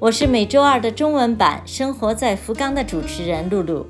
我是每周二的中文版《生活在福冈》的主持人露露。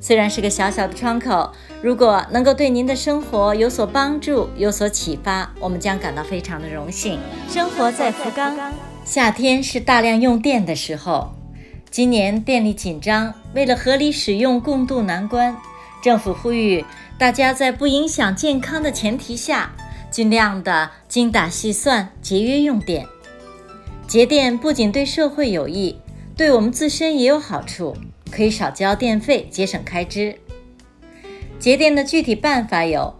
虽然是个小小的窗口，如果能够对您的生活有所帮助、有所启发，我们将感到非常的荣幸。生活在福冈，夏天是大量用电的时候。今年电力紧张，为了合理使用，共度难关，政府呼吁大家在不影响健康的前提下，尽量的精打细算，节约用电。节电不仅对社会有益，对我们自身也有好处，可以少交电费，节省开支。节电的具体办法有：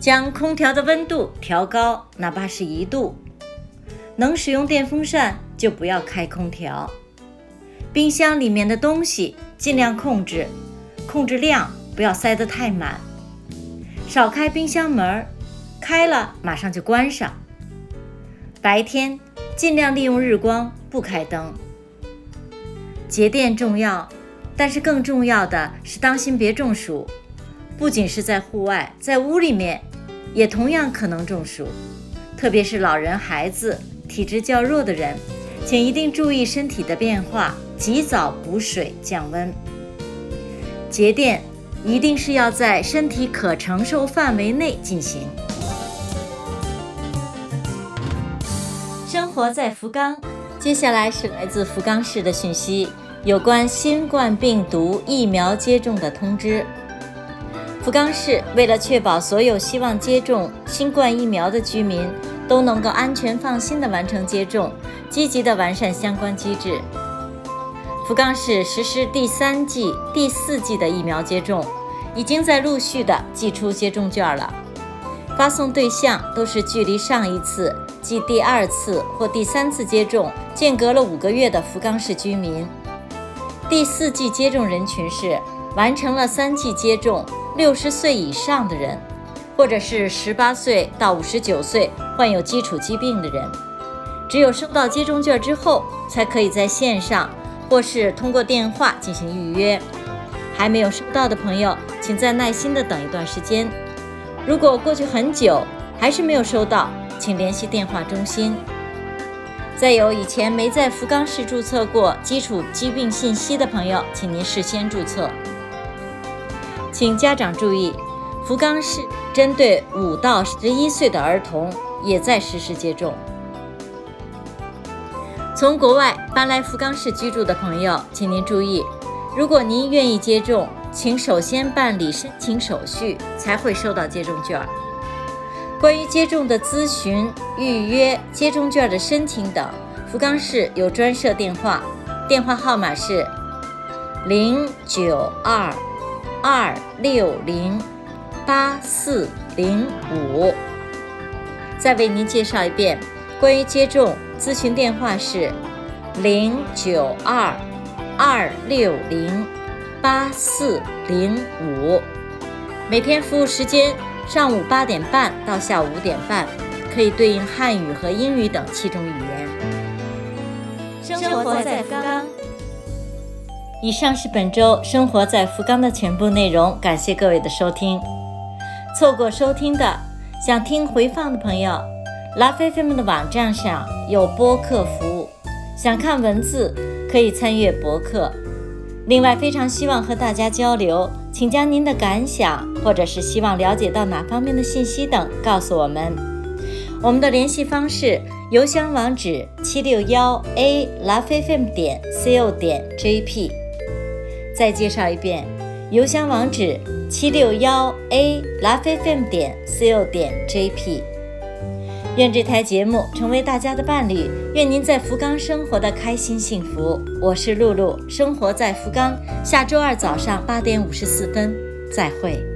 将空调的温度调高，哪怕是一度；能使用电风扇就不要开空调；冰箱里面的东西尽量控制，控制量不要塞得太满；少开冰箱门，开了马上就关上。白天。尽量利用日光，不开灯。节电重要，但是更重要的是当心别中暑。不仅是在户外，在屋里面也同样可能中暑。特别是老人、孩子、体质较弱的人，请一定注意身体的变化，及早补水降温。节电一定是要在身体可承受范围内进行。活在福冈，接下来是来自福冈市的讯息，有关新冠病毒疫苗接种的通知。福冈市为了确保所有希望接种新冠疫苗的居民都能够安全放心地完成接种，积极地完善相关机制。福冈市实施第三季、第四季的疫苗接种，已经在陆续地寄出接种券了，发送对象都是距离上一次。即第二次或第三次接种间隔了五个月的福冈市居民，第四季接种人群是完成了三季接种六十岁以上的人，或者是十八岁到五十九岁患有基础疾病的人。只有收到接种券之后，才可以在线上或是通过电话进行预约。还没有收到的朋友，请再耐心的等一段时间。如果过去很久还是没有收到，请联系电话中心。再有以前没在福冈市注册过基础疾病信息的朋友，请您事先注册。请家长注意，福冈市针对五到十一岁的儿童也在实施接种。从国外搬来福冈市居住的朋友，请您注意，如果您愿意接种，请首先办理申请手续，才会收到接种券。关于接种的咨询、预约、接种券的申请等，福冈市有专设电话，电话号码是零九二二六零八四零五。再为您介绍一遍，关于接种咨询电话是零九二二六零八四零五，每天服务时间。上午八点半到下午五点半，可以对应汉语和英语等七种语言。生活在福冈。以上是本周生活在福冈的全部内容，感谢各位的收听。错过收听的，想听回放的朋友，拉菲菲们的网站上有播客服务，想看文字可以参阅博客。另外，非常希望和大家交流。请将您的感想，或者是希望了解到哪方面的信息等告诉我们。我们的联系方式：邮箱网址七六幺 a lovefm 点 co 点 jp。再介绍一遍，邮箱网址七六幺 a lovefm 点 co 点 jp。愿这台节目成为大家的伴侣，愿您在福冈生活的开心幸福。我是露露，生活在福冈。下周二早上八点五十四分，再会。